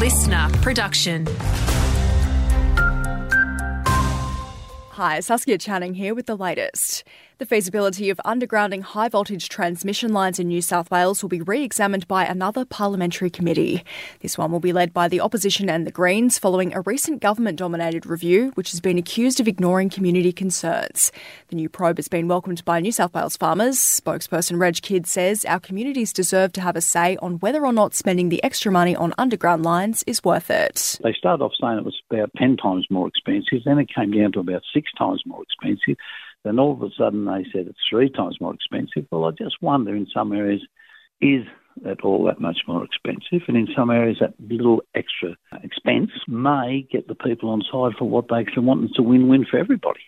listener production. Hi, Saskia Channing here with the latest. The feasibility of undergrounding high voltage transmission lines in New South Wales will be re examined by another parliamentary committee. This one will be led by the opposition and the Greens following a recent government dominated review, which has been accused of ignoring community concerns. The new probe has been welcomed by New South Wales farmers. Spokesperson Reg Kidd says our communities deserve to have a say on whether or not spending the extra money on underground lines is worth it. They started off saying it was about 10 times more expensive, then it came down to about six times more expensive. Then all of a sudden they said it's three times more expensive. Well, I just wonder in some areas, is that all that much more expensive? And in some areas, that little extra expense may get the people on side for what they actually want. It's a win-win for everybody.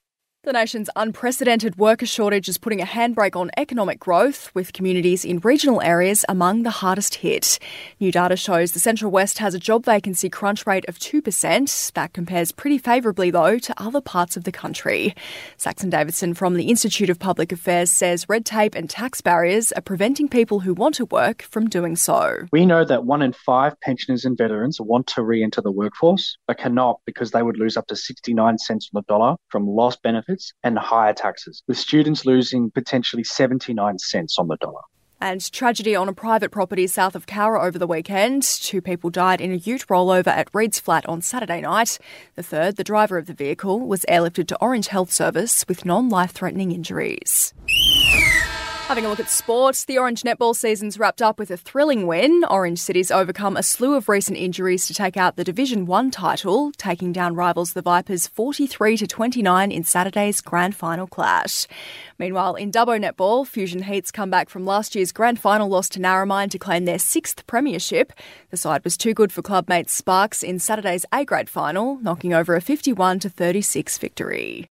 The nation's unprecedented worker shortage is putting a handbrake on economic growth, with communities in regional areas among the hardest hit. New data shows the Central West has a job vacancy crunch rate of 2%. That compares pretty favourably, though, to other parts of the country. Saxon Davidson from the Institute of Public Affairs says red tape and tax barriers are preventing people who want to work from doing so. We know that one in five pensioners and veterans want to re enter the workforce, but cannot because they would lose up to 69 cents on the dollar from lost benefits and higher taxes, with students losing potentially 79 cents on the dollar. And tragedy on a private property south of Cowra over the weekend. Two people died in a ute rollover at Reids Flat on Saturday night. The third, the driver of the vehicle, was airlifted to Orange Health Service with non life threatening injuries. Having a look at sports, the Orange netball season's wrapped up with a thrilling win. Orange City's overcome a slew of recent injuries to take out the Division 1 title, taking down rivals the Vipers 43 to 29 in Saturday's grand final clash. Meanwhile, in Dubbo netball, Fusion Heats come back from last year's grand final loss to Narromine to claim their sixth premiership. The side was too good for clubmates Sparks in Saturday's A grade final, knocking over a 51 to 36 victory.